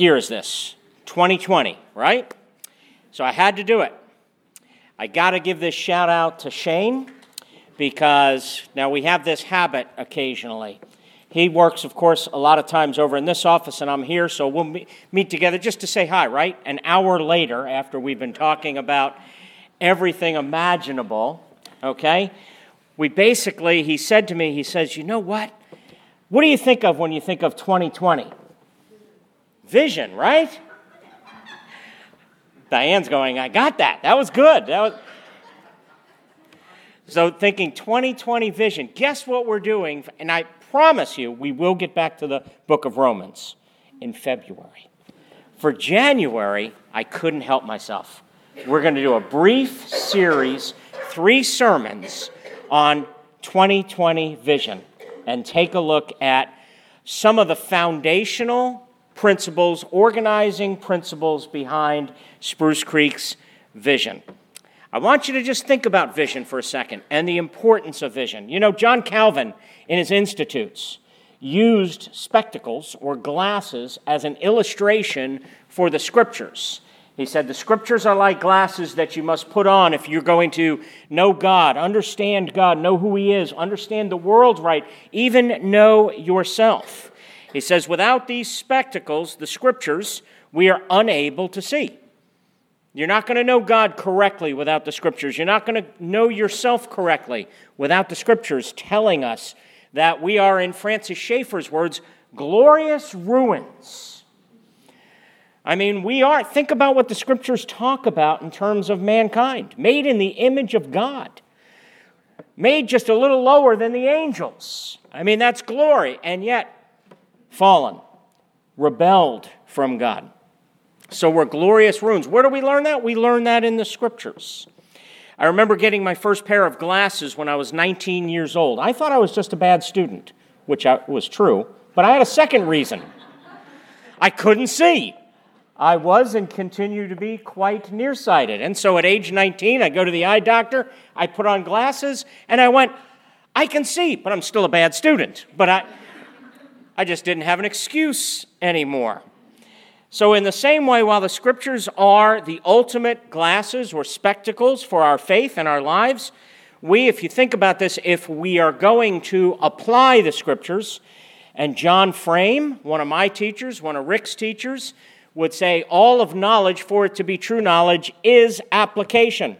year is this? 2020, right? So I had to do it. I got to give this shout out to Shane because now we have this habit occasionally. He works, of course, a lot of times over in this office, and I'm here, so we'll meet together just to say hi, right? An hour later, after we've been talking about everything imaginable, okay? We basically, he said to me, he says, You know what? What do you think of when you think of 2020? Vision, right? Diane's going, I got that. That was good. That was. So, thinking 2020 vision, guess what we're doing? And I promise you, we will get back to the book of Romans in February. For January, I couldn't help myself. We're going to do a brief series, three sermons on 2020 vision, and take a look at some of the foundational principles, organizing principles behind Spruce Creek's vision. I want you to just think about vision for a second and the importance of vision. You know, John Calvin, in his Institutes, used spectacles or glasses as an illustration for the scriptures. He said, The scriptures are like glasses that you must put on if you're going to know God, understand God, know who He is, understand the world right, even know yourself. He says, without these spectacles, the scriptures, we are unable to see. You're not going to know God correctly without the scriptures. You're not going to know yourself correctly without the scriptures telling us that we are, in Francis Schaeffer's words, glorious ruins. I mean, we are, think about what the scriptures talk about in terms of mankind, made in the image of God, made just a little lower than the angels. I mean, that's glory. And yet, fallen, rebelled from God. So we're glorious ruins. Where do we learn that? We learn that in the scriptures. I remember getting my first pair of glasses when I was 19 years old. I thought I was just a bad student, which was true, but I had a second reason. I couldn't see. I was and continue to be quite nearsighted. And so at age 19, I go to the eye doctor, I put on glasses, and I went, I can see, but I'm still a bad student. But I, I just didn't have an excuse anymore. So, in the same way, while the scriptures are the ultimate glasses or spectacles for our faith and our lives, we, if you think about this, if we are going to apply the scriptures, and John Frame, one of my teachers, one of Rick's teachers, would say all of knowledge, for it to be true knowledge, is application.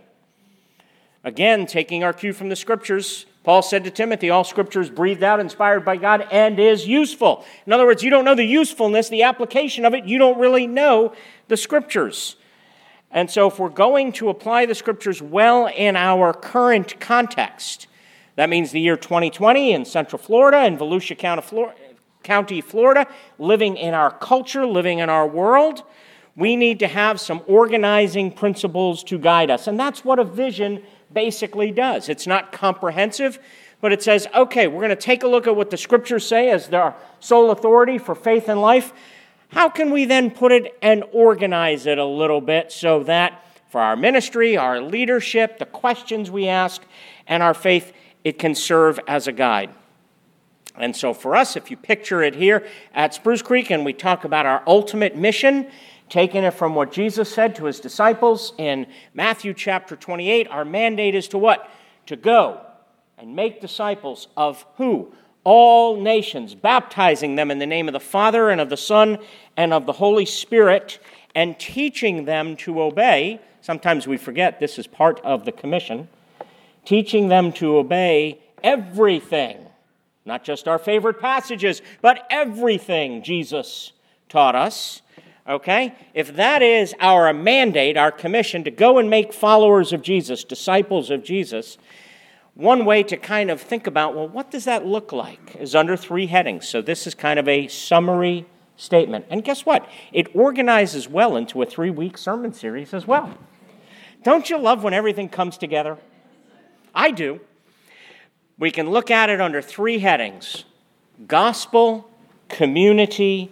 Again, taking our cue from the scriptures, Paul said to Timothy, All scripture is breathed out, inspired by God, and is useful. In other words, you don't know the usefulness, the application of it, you don't really know the scriptures. And so, if we're going to apply the scriptures well in our current context, that means the year 2020 in Central Florida, in Volusia County, Florida, living in our culture, living in our world, we need to have some organizing principles to guide us. And that's what a vision basically does. It's not comprehensive, but it says, okay, we're going to take a look at what the scriptures say as their sole authority for faith and life. How can we then put it and organize it a little bit so that for our ministry, our leadership, the questions we ask, and our faith, it can serve as a guide? And so, for us, if you picture it here at Spruce Creek and we talk about our ultimate mission, taking it from what Jesus said to his disciples in Matthew chapter 28. Our mandate is to what? To go and make disciples of who? All nations, baptizing them in the name of the Father and of the Son and of the Holy Spirit, and teaching them to obey. Sometimes we forget this is part of the commission. Teaching them to obey everything, not just our favorite passages, but everything Jesus taught us Okay? If that is our mandate, our commission to go and make followers of Jesus, disciples of Jesus, one way to kind of think about, well, what does that look like is under three headings. So this is kind of a summary statement. And guess what? It organizes well into a three week sermon series as well. Don't you love when everything comes together? I do. We can look at it under three headings gospel, community,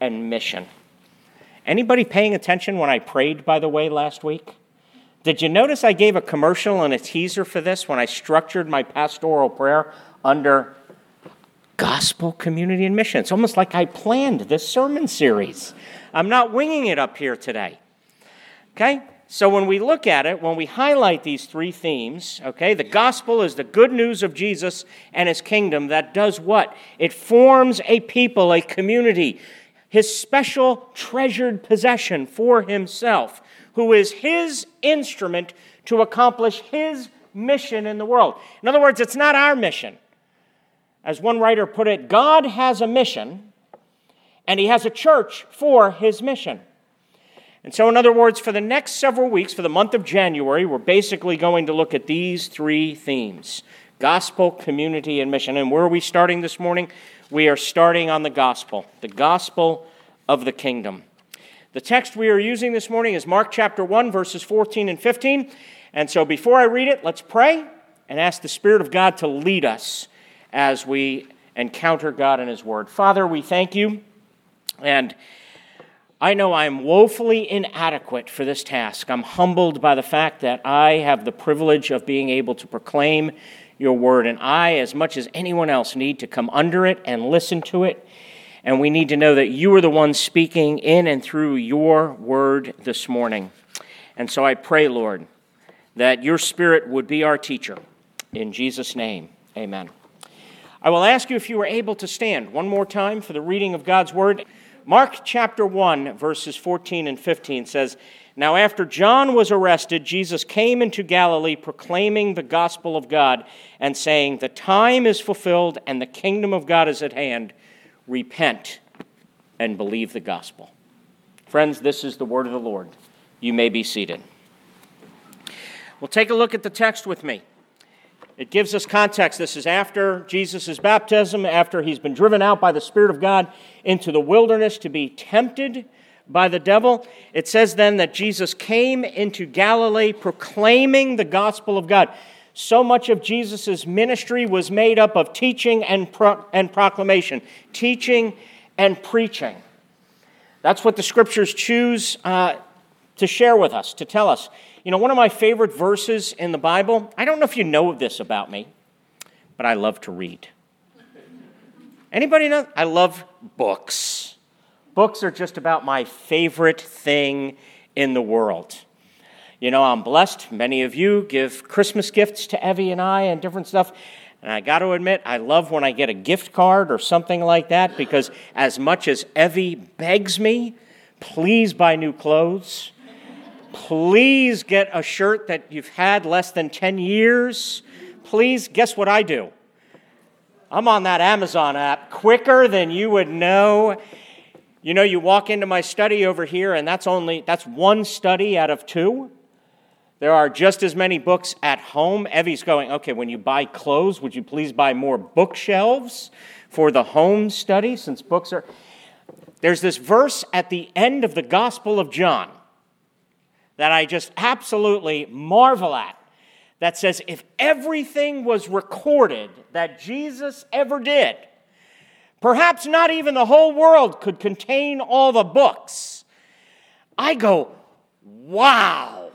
and mission. Anybody paying attention when I prayed, by the way, last week? Did you notice I gave a commercial and a teaser for this when I structured my pastoral prayer under gospel, community, and mission. It's almost like I planned this sermon series. I'm not winging it up here today. Okay? So when we look at it, when we highlight these three themes, okay, the gospel is the good news of Jesus and his kingdom that does what? It forms a people, a community, his special treasured possession for himself, who is his instrument to accomplish his mission in the world. In other words, it's not our mission. As one writer put it, God has a mission, and he has a church for his mission. And so, in other words, for the next several weeks, for the month of January, we're basically going to look at these three themes gospel, community, and mission. And where are we starting this morning? We are starting on the gospel, the gospel of the kingdom. The text we are using this morning is Mark chapter 1, verses 14 and 15. And so, before I read it, let's pray and ask the Spirit of God to lead us as we encounter God and His Word. Father, we thank you. And I know I am woefully inadequate for this task. I'm humbled by the fact that I have the privilege of being able to proclaim your word, and I, as much as anyone else, need to come under it and listen to it. And we need to know that you are the one speaking in and through your word this morning. And so I pray, Lord, that your spirit would be our teacher. In Jesus' name, amen. I will ask you if you are able to stand one more time for the reading of God's word. Mark chapter 1, verses 14 and 15 says, Now after John was arrested, Jesus came into Galilee proclaiming the gospel of God and saying, The time is fulfilled and the kingdom of God is at hand. Repent and believe the gospel. Friends, this is the word of the Lord. You may be seated. Well, take a look at the text with me. It gives us context. This is after Jesus' baptism, after he's been driven out by the Spirit of God into the wilderness to be tempted by the devil. It says then that Jesus came into Galilee proclaiming the gospel of God. So much of Jesus' ministry was made up of teaching and, pro- and proclamation, teaching and preaching. That's what the scriptures choose uh, to share with us, to tell us. You know, one of my favorite verses in the Bible, I don't know if you know this about me, but I love to read. Anybody know? I love books. Books are just about my favorite thing in the world. You know, I'm blessed. Many of you give Christmas gifts to Evie and I and different stuff. And I got to admit, I love when I get a gift card or something like that because as much as Evie begs me, please buy new clothes, Please get a shirt that you've had less than 10 years. Please, guess what I do? I'm on that Amazon app quicker than you would know. You know, you walk into my study over here, and that's only that's one study out of two. There are just as many books at home. Evie's going, okay, when you buy clothes, would you please buy more bookshelves for the home study since books are. There's this verse at the end of the Gospel of John that I just absolutely marvel at that says if everything was recorded that Jesus ever did, perhaps not even the whole world could contain all the books. I go, wow.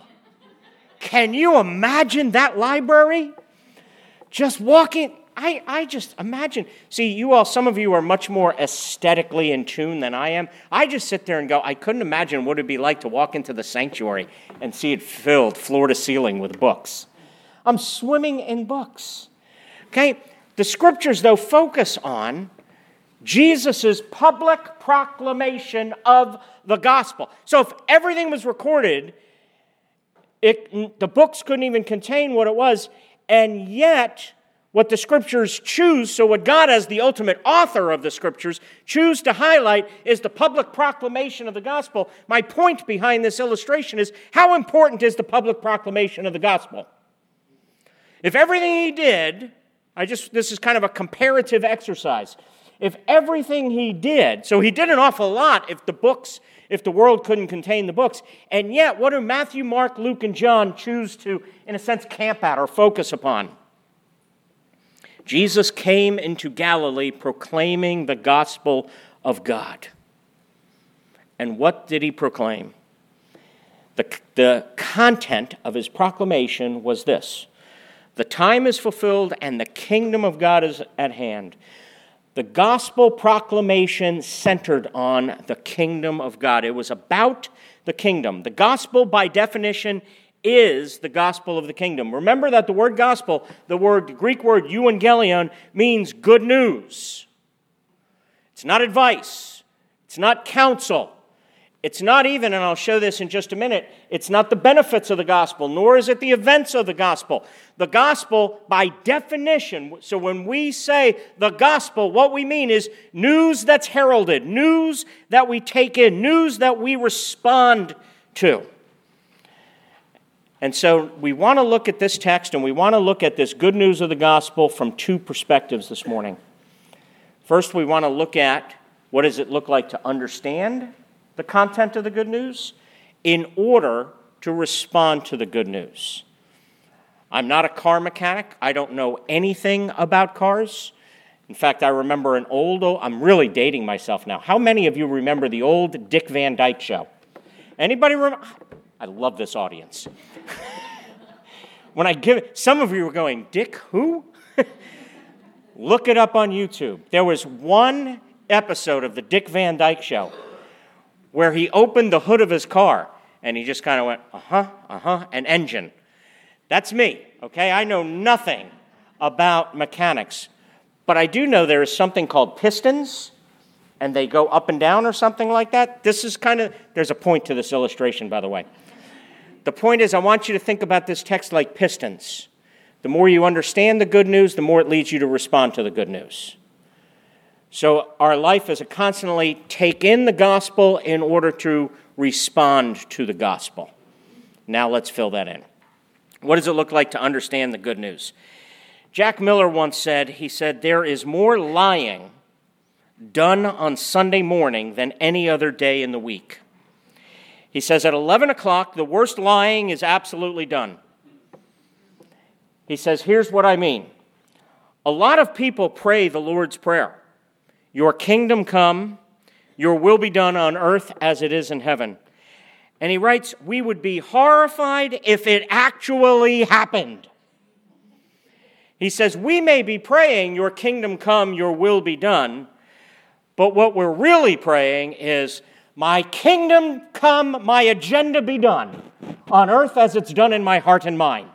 Can you imagine that library? Just walking, I, I just imagine. See, you all, some of you are much more aesthetically in tune than I am. I just sit there and go, I couldn't imagine what it'd be like to walk into the sanctuary and see it filled floor to ceiling with books. I'm swimming in books. Okay? The scriptures, though, focus on Jesus' public proclamation of the gospel. So if everything was recorded, it, the books couldn't even contain what it was, and yet what the scriptures choose, so what God, as the ultimate author of the scriptures, choose to highlight is the public proclamation of the gospel. My point behind this illustration is how important is the public proclamation of the gospel? If everything he did, I just, this is kind of a comparative exercise. If everything he did, so he did an awful lot if the books, if the world couldn't contain the books, and yet what do Matthew, Mark, Luke, and John choose to, in a sense, camp at or focus upon? Jesus came into Galilee proclaiming the gospel of God. And what did he proclaim? The, the content of his proclamation was this The time is fulfilled and the kingdom of God is at hand. The gospel proclamation centered on the kingdom of God. It was about the kingdom. The gospel, by definition, is the gospel of the kingdom. Remember that the word gospel, the word the Greek word euangelion, means good news. It's not advice. It's not counsel. It's not even, and I'll show this in just a minute, it's not the benefits of the gospel, nor is it the events of the gospel. The gospel, by definition, so when we say the gospel, what we mean is news that's heralded, news that we take in, news that we respond to. And so we want to look at this text and we want to look at this good news of the gospel from two perspectives this morning. First, we want to look at what does it look like to understand the content of the good news in order to respond to the good news. I'm not a car mechanic. I don't know anything about cars. In fact, I remember an old, oh, I'm really dating myself now. How many of you remember the old Dick Van Dyke show? Anybody remember? I love this audience. when I give some of you were going, Dick who? Look it up on YouTube. There was one episode of the Dick Van Dyke show where he opened the hood of his car and he just kind of went, uh huh, uh huh, an engine. That's me, okay? I know nothing about mechanics, but I do know there is something called pistons and they go up and down or something like that. This is kind of, there's a point to this illustration, by the way. The point is, I want you to think about this text like pistons. The more you understand the good news, the more it leads you to respond to the good news. So our life is to constantly take in the gospel in order to respond to the gospel. Now let's fill that in. What does it look like to understand the good news? Jack Miller once said, he said, there is more lying done on Sunday morning than any other day in the week. He says, at 11 o'clock, the worst lying is absolutely done. He says, here's what I mean. A lot of people pray the Lord's Prayer. Your kingdom come, your will be done on earth as it is in heaven. And he writes, We would be horrified if it actually happened. He says, We may be praying, Your kingdom come, your will be done, but what we're really praying is, My kingdom come, my agenda be done, on earth as it's done in my heart and mind.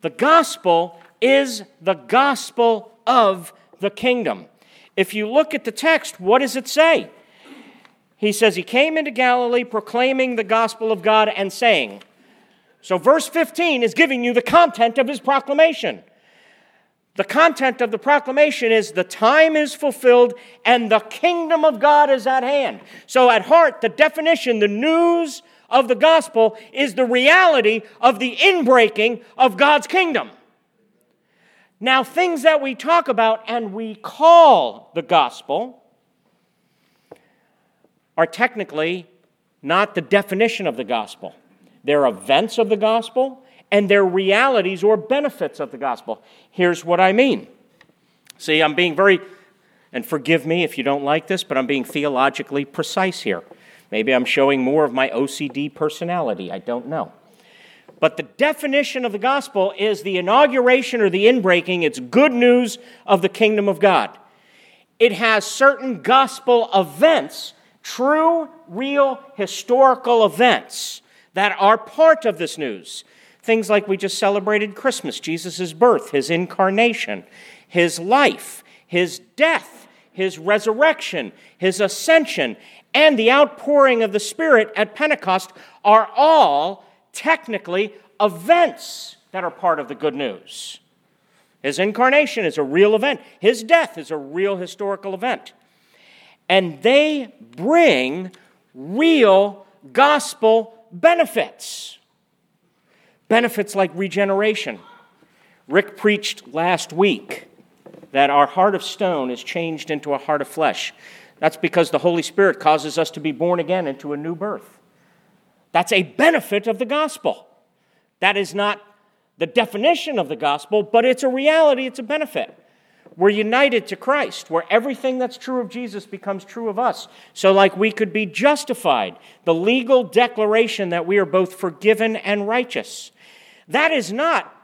The gospel is the gospel of the kingdom. If you look at the text, what does it say? He says, He came into Galilee proclaiming the gospel of God and saying, so, verse 15 is giving you the content of his proclamation. The content of the proclamation is the time is fulfilled and the kingdom of God is at hand. So, at heart, the definition, the news of the gospel is the reality of the inbreaking of God's kingdom. Now, things that we talk about and we call the gospel are technically not the definition of the gospel. They're events of the gospel and they're realities or benefits of the gospel. Here's what I mean. See, I'm being very, and forgive me if you don't like this, but I'm being theologically precise here. Maybe I'm showing more of my OCD personality. I don't know. But the definition of the gospel is the inauguration or the inbreaking. It's good news of the kingdom of God. It has certain gospel events, true, real, historical events that are part of this news. Things like we just celebrated Christmas, Jesus' birth, his incarnation, his life, his death, his resurrection, his ascension, and the outpouring of the Spirit at Pentecost are all technically events that are part of the good news. His incarnation is a real event, his death is a real historical event. And they bring real gospel benefits. Benefits like regeneration. Rick preached last week that our heart of stone is changed into a heart of flesh. That's because the Holy Spirit causes us to be born again into a new birth. That's a benefit of the gospel. That is not the definition of the gospel, but it's a reality, it's a benefit. We're united to Christ, where everything that's true of Jesus becomes true of us. So, like we could be justified, the legal declaration that we are both forgiven and righteous. That is not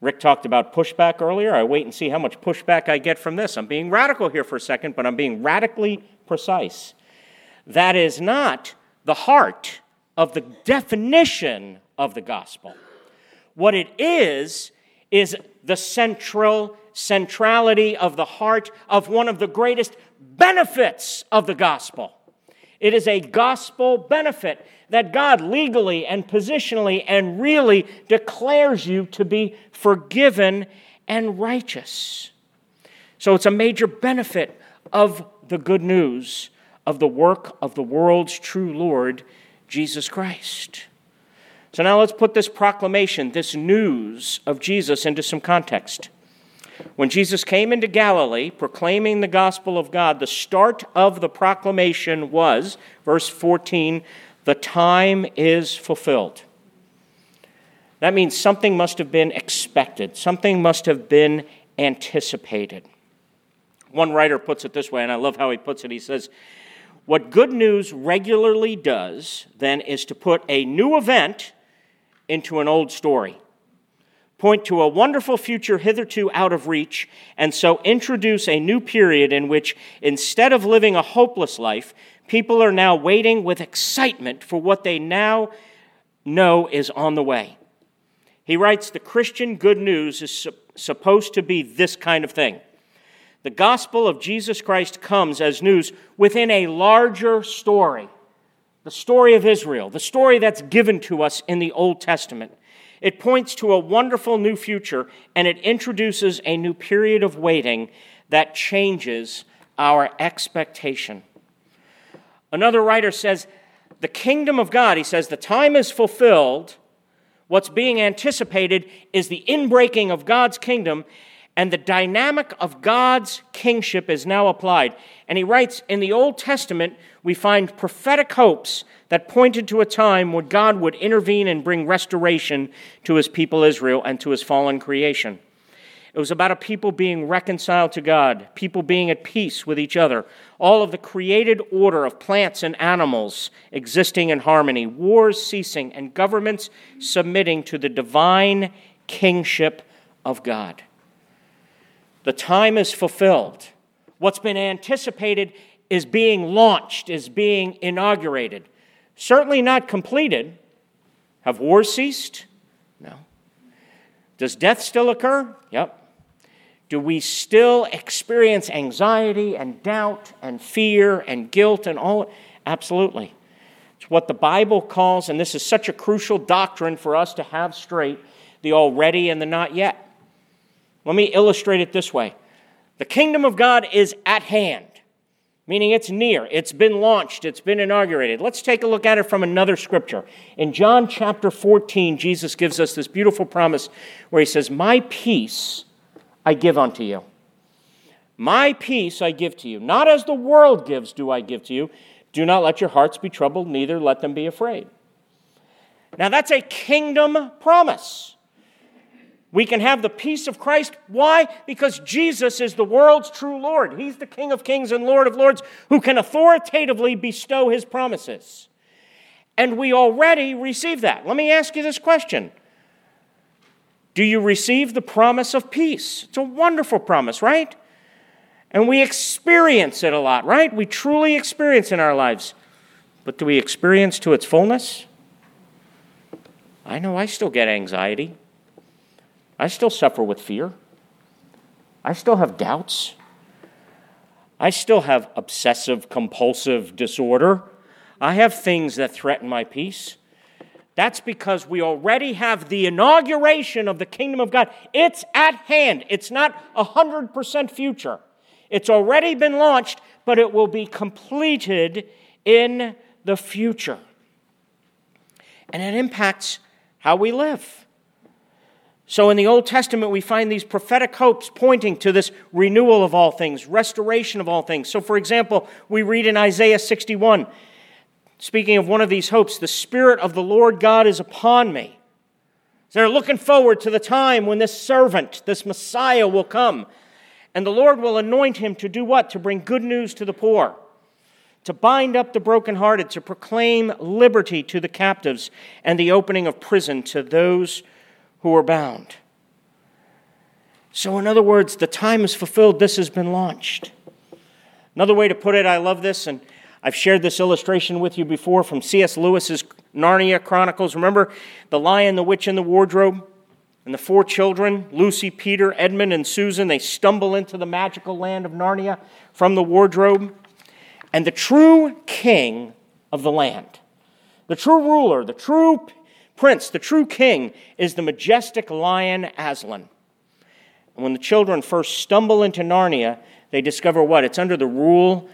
Rick talked about pushback earlier. I wait and see how much pushback I get from this. I'm being radical here for a second, but I'm being radically precise. That is not the heart of the definition of the gospel. What it is, is the central centrality of the heart of one of the greatest benefits of the gospel. It is a gospel benefit that God legally and positionally and really declares you to be forgiven and righteous. So it's a major benefit of the good news of the work of the world's true Lord, Jesus Christ. So now let's put this proclamation, this news of Jesus, into some context. When Jesus came into Galilee proclaiming the gospel of God, the start of the proclamation was, verse 14, the time is fulfilled. That means something must have been expected, something must have been anticipated. One writer puts it this way, and I love how he puts it. He says, What good news regularly does, then, is to put a new event into an old story point to a wonderful future hitherto out of reach, and so introduce a new period in which, instead of living a hopeless life, people are now waiting with excitement for what they now know is on the way. He writes The Christian good news is su- supposed to be this kind of thing. The gospel of Jesus Christ comes as news within a larger story the story of Israel, the story that's given to us in the Old Testament. It points to a wonderful new future and it introduces a new period of waiting that changes our expectation. Another writer says, The kingdom of God, he says, the time is fulfilled. What's being anticipated is the inbreaking of God's kingdom, and the dynamic of God's kingship is now applied. And he writes, In the Old Testament, we find prophetic hopes that pointed to a time when God would intervene and bring restoration to his people Israel and to his fallen creation. It was about a people being reconciled to God, people being at peace with each other, all of the created order of plants and animals existing in harmony, wars ceasing, and governments submitting to the divine kingship of God. The time is fulfilled. What's been anticipated is being launched, is being inaugurated. Certainly not completed. Have wars ceased? No. Does death still occur? Yep. Do we still experience anxiety and doubt and fear and guilt and all? Absolutely. It's what the Bible calls, and this is such a crucial doctrine for us to have straight the already and the not yet. Let me illustrate it this way The kingdom of God is at hand meaning it's near, it's been launched, it's been inaugurated. Let's take a look at it from another scripture. In John chapter 14, Jesus gives us this beautiful promise where he says, My peace I give unto you. My peace I give to you. Not as the world gives, do I give to you. Do not let your hearts be troubled, neither let them be afraid. Now, that's a kingdom promise. We can have the peace of Christ. Why? Because Jesus is the world's true Lord. He's the King of kings and Lord of lords who can authoritatively bestow his promises. And we already receive that. Let me ask you this question Do you receive the promise of peace? It's a wonderful promise, right? And we experience it a lot, right? We truly experience in our lives. But do we experience to its fullness? I know I still get anxiety. I still suffer with fear. I still have doubts. I still have obsessive compulsive disorder. I have things that threaten my peace. That's because we already have the inauguration of the kingdom of God. It's at hand. It's not 100% future. It's already been launched, but it will be completed in the future. And it impacts how we live. So in the Old Testament, we find these prophetic hopes pointing to this renewal of all things, restoration of all things. So, for example, we read in Isaiah 61, speaking of one of these hopes, the Spirit of the Lord God is upon me. They're looking forward to the time when this servant, this Messiah, will come. And the Lord will anoint him to do what? To bring good news to the poor, to bind up the brokenhearted, to proclaim liberty to the captives, and the opening of prison to those who are bound. So, in other words, the time is fulfilled, this has been launched. Another way to put it, I love this, and I've shared this illustration with you before from C.S. Lewis's Narnia Chronicles. Remember the lion, the witch, and the wardrobe? And the four children, Lucy, Peter, Edmund, and Susan, they stumble into the magical land of Narnia from the wardrobe. And the true king of the land, the true ruler, the true prince, the true king, is the majestic lion Aslan. And when the children first stumble into Narnia, they discover what? It's under the rule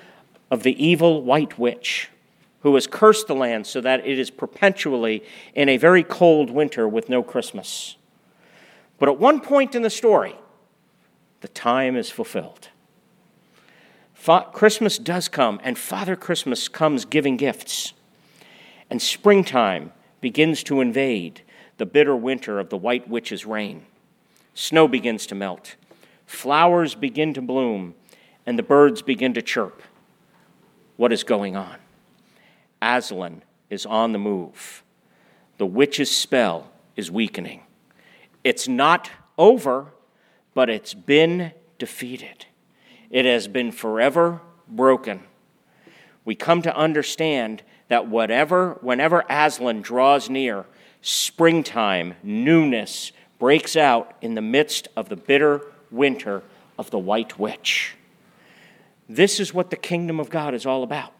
of the evil white witch who has cursed the land so that it is perpetually in a very cold winter with no Christmas. But at one point in the story, the time is fulfilled. Fa- Christmas does come, and Father Christmas comes giving gifts. And springtime begins to invade the bitter winter of the white witch's reign. Snow begins to melt, flowers begin to bloom, and the birds begin to chirp. What is going on? Aslan is on the move. The witch's spell is weakening. It's not over, but it's been defeated. It has been forever broken. We come to understand that whatever, whenever Aslan draws near, springtime, newness breaks out in the midst of the bitter winter of the white witch. This is what the kingdom of God is all about.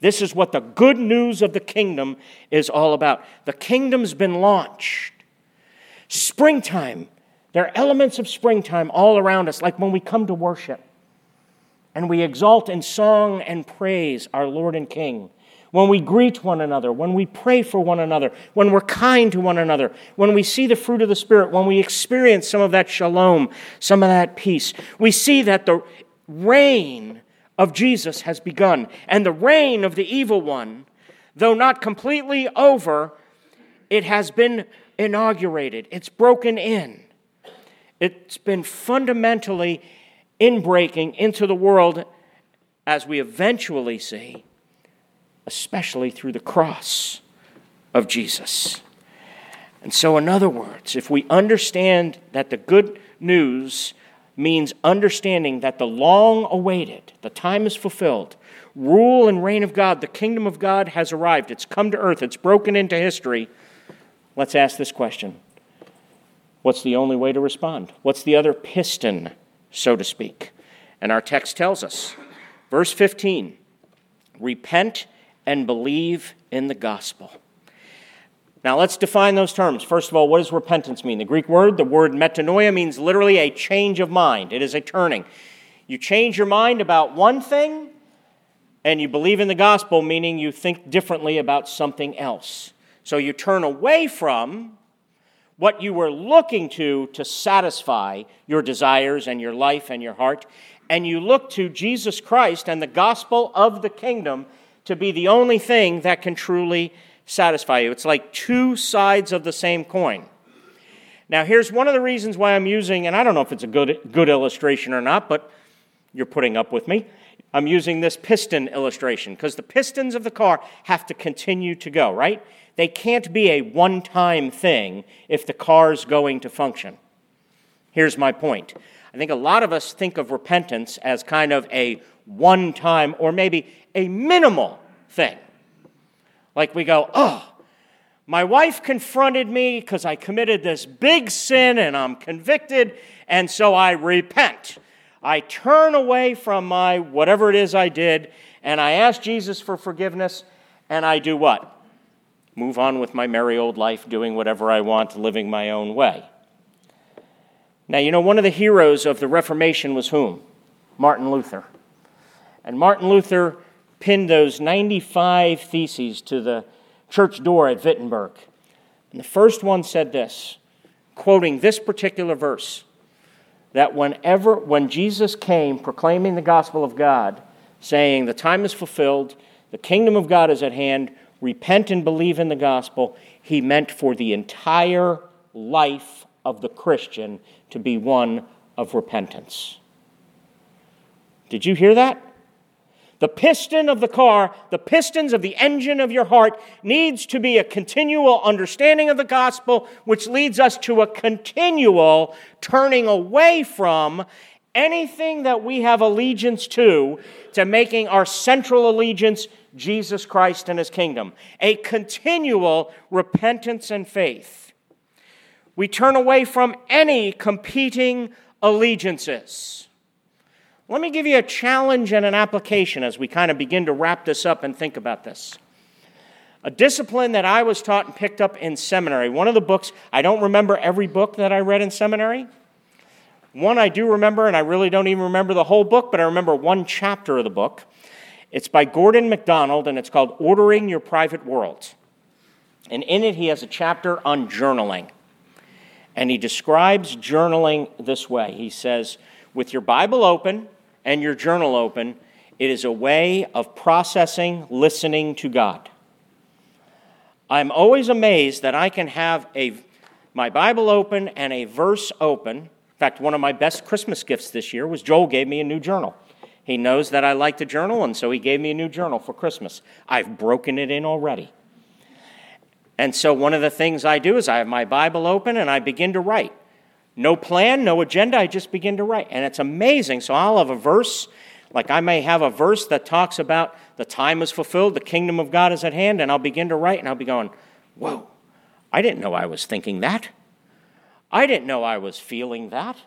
This is what the good news of the kingdom is all about. The kingdom's been launched. Springtime. There are elements of springtime all around us, like when we come to worship and we exalt in song and praise our Lord and King. When we greet one another, when we pray for one another, when we're kind to one another, when we see the fruit of the Spirit, when we experience some of that shalom, some of that peace, we see that the reign of Jesus has begun. And the reign of the evil one, though not completely over, it has been inaugurated, it's broken in. It's been fundamentally inbreaking into the world as we eventually see, especially through the cross of Jesus. And so, in other words, if we understand that the good news means understanding that the long awaited, the time is fulfilled, rule and reign of God, the kingdom of God has arrived. It's come to earth, it's broken into history. Let's ask this question What's the only way to respond? What's the other piston, so to speak? And our text tells us, verse 15 repent and believe in the gospel. Now let's define those terms. First of all, what does repentance mean? The Greek word, the word metanoia, means literally a change of mind. It is a turning. You change your mind about one thing, and you believe in the gospel, meaning you think differently about something else. So you turn away from what you were looking to to satisfy your desires and your life and your heart, and you look to Jesus Christ and the gospel of the kingdom to be the only thing that can truly satisfy you. It's like two sides of the same coin. Now, here's one of the reasons why I'm using, and I don't know if it's a good, good illustration or not, but you're putting up with me. I'm using this piston illustration because the pistons of the car have to continue to go, right? They can't be a one time thing if the car's going to function. Here's my point. I think a lot of us think of repentance as kind of a one time or maybe a minimal thing. Like we go, oh, my wife confronted me because I committed this big sin and I'm convicted, and so I repent. I turn away from my whatever it is I did, and I ask Jesus for forgiveness, and I do what? Move on with my merry old life, doing whatever I want, living my own way. Now, you know, one of the heroes of the Reformation was whom? Martin Luther. And Martin Luther pinned those 95 theses to the church door at Wittenberg. And the first one said this, quoting this particular verse that whenever, when Jesus came proclaiming the gospel of God, saying, The time is fulfilled, the kingdom of God is at hand, repent and believe in the gospel, he meant for the entire life of the Christian to be one of repentance. Did you hear that? The piston of the car, the pistons of the engine of your heart needs to be a continual understanding of the gospel, which leads us to a continual turning away from anything that we have allegiance to, to making our central allegiance Jesus Christ and his kingdom. A continual repentance and faith. We turn away from any competing allegiances. Let me give you a challenge and an application as we kind of begin to wrap this up and think about this. A discipline that I was taught and picked up in seminary. One of the books, I don't remember every book that I read in seminary. One I do remember, and I really don't even remember the whole book, but I remember one chapter of the book. It's by Gordon MacDonald, and it's called Ordering Your Private World. And in it, he has a chapter on journaling. And he describes journaling this way He says, with your Bible open, and your journal open, it is a way of processing, listening to God. I'm always amazed that I can have a, my Bible open and a verse open. In fact, one of my best Christmas gifts this year was Joel gave me a new journal. He knows that I like to journal, and so he gave me a new journal for Christmas. I've broken it in already. And so, one of the things I do is I have my Bible open and I begin to write. No plan, no agenda, I just begin to write. And it's amazing. So I'll have a verse, like I may have a verse that talks about the time is fulfilled, the kingdom of God is at hand, and I'll begin to write and I'll be going, Whoa, I didn't know I was thinking that. I didn't know I was feeling that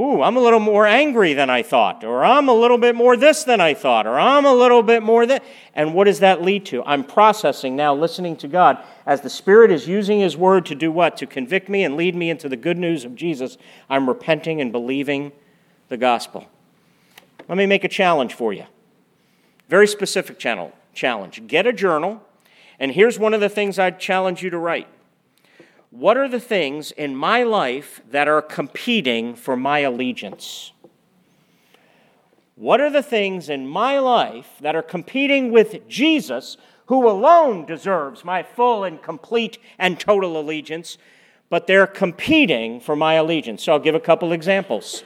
ooh, I'm a little more angry than I thought, or I'm a little bit more this than I thought, or I'm a little bit more that. And what does that lead to? I'm processing now, listening to God as the Spirit is using His Word to do what? To convict me and lead me into the good news of Jesus. I'm repenting and believing the gospel. Let me make a challenge for you. Very specific channel, challenge. Get a journal, and here's one of the things I'd challenge you to write what are the things in my life that are competing for my allegiance? What are the things in my life that are competing with Jesus, who alone deserves my full and complete and total allegiance, but they're competing for my allegiance? So I'll give a couple examples.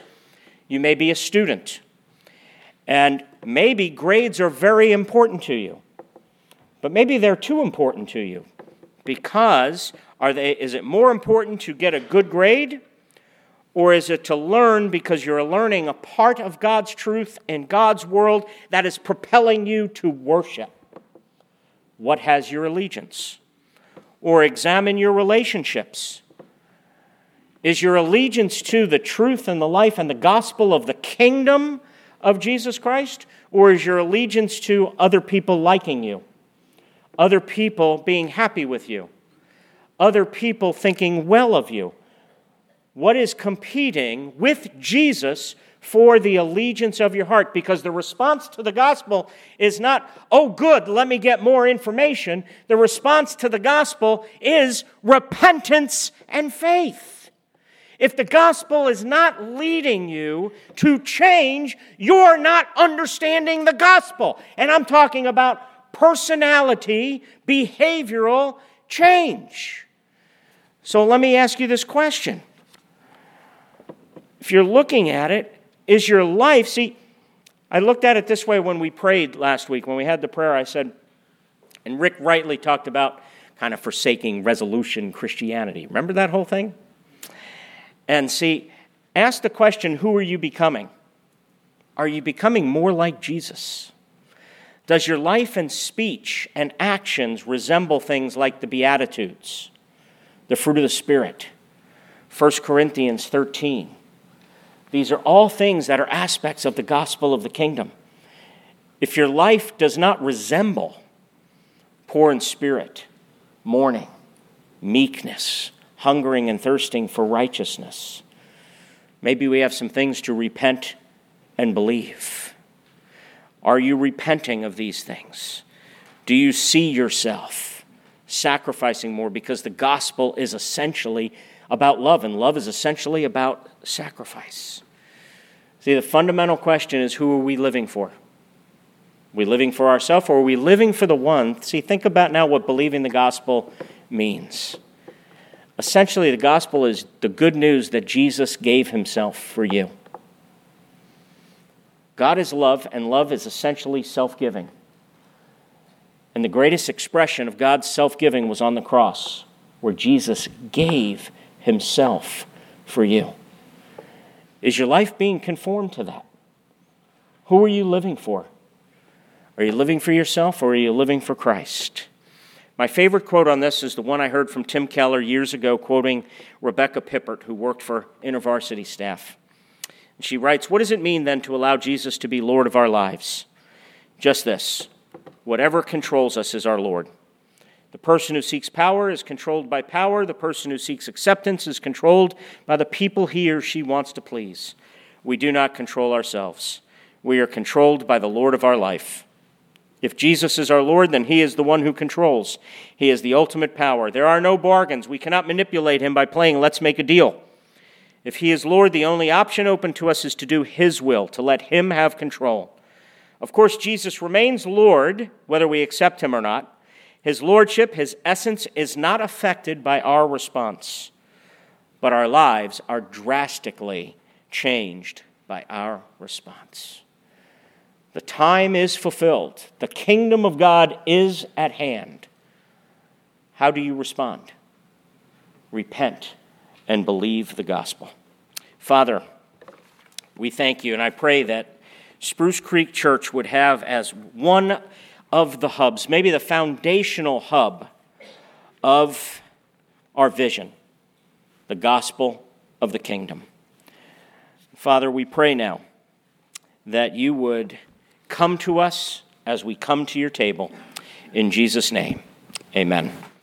You may be a student, and maybe grades are very important to you, but maybe they're too important to you because are they, is it more important to get a good grade? Or is it to learn because you're learning a part of God's truth and God's world that is propelling you to worship? What has your allegiance? Or examine your relationships. Is your allegiance to the truth and the life and the gospel of the kingdom of Jesus Christ? Or is your allegiance to other people liking you? Other people being happy with you? Other people thinking well of you? What is competing with Jesus for the allegiance of your heart? Because the response to the gospel is not, oh, good, let me get more information. The response to the gospel is repentance and faith. If the gospel is not leading you to change, you're not understanding the gospel. And I'm talking about personality, behavioral change. So let me ask you this question. If you're looking at it, is your life, see, I looked at it this way when we prayed last week. When we had the prayer, I said, and Rick rightly talked about kind of forsaking resolution Christianity. Remember that whole thing? And see, ask the question who are you becoming? Are you becoming more like Jesus? Does your life and speech and actions resemble things like the Beatitudes? The fruit of the Spirit. 1 Corinthians 13. These are all things that are aspects of the gospel of the kingdom. If your life does not resemble poor in spirit, mourning, meekness, hungering and thirsting for righteousness, maybe we have some things to repent and believe. Are you repenting of these things? Do you see yourself? Sacrificing more because the gospel is essentially about love, and love is essentially about sacrifice. See, the fundamental question is who are we living for? Are we living for ourselves or are we living for the one? See, think about now what believing the gospel means. Essentially, the gospel is the good news that Jesus gave himself for you. God is love, and love is essentially self giving. And the greatest expression of God's self giving was on the cross, where Jesus gave himself for you. Is your life being conformed to that? Who are you living for? Are you living for yourself or are you living for Christ? My favorite quote on this is the one I heard from Tim Keller years ago, quoting Rebecca Pippert, who worked for InterVarsity staff. She writes, What does it mean then to allow Jesus to be Lord of our lives? Just this whatever controls us is our Lord. The person who seeks power is controlled by power. The person who seeks acceptance is controlled by the people he or she wants to please. We do not control ourselves. We are controlled by the Lord of our life. If Jesus is our Lord, then he is the one who controls. He is the ultimate power. There are no bargains. We cannot manipulate him by playing let's make a deal. If he is Lord, the only option open to us is to do his will, to let him have control. Of course, Jesus remains Lord, whether we accept him or not. His lordship, his essence, is not affected by our response, but our lives are drastically changed by our response. The time is fulfilled, the kingdom of God is at hand. How do you respond? Repent and believe the gospel. Father, we thank you, and I pray that Spruce Creek Church would have as one of the hubs, maybe the foundational hub of our vision, the gospel of the kingdom. Father, we pray now that you would come to us as we come to your table. In Jesus' name, amen.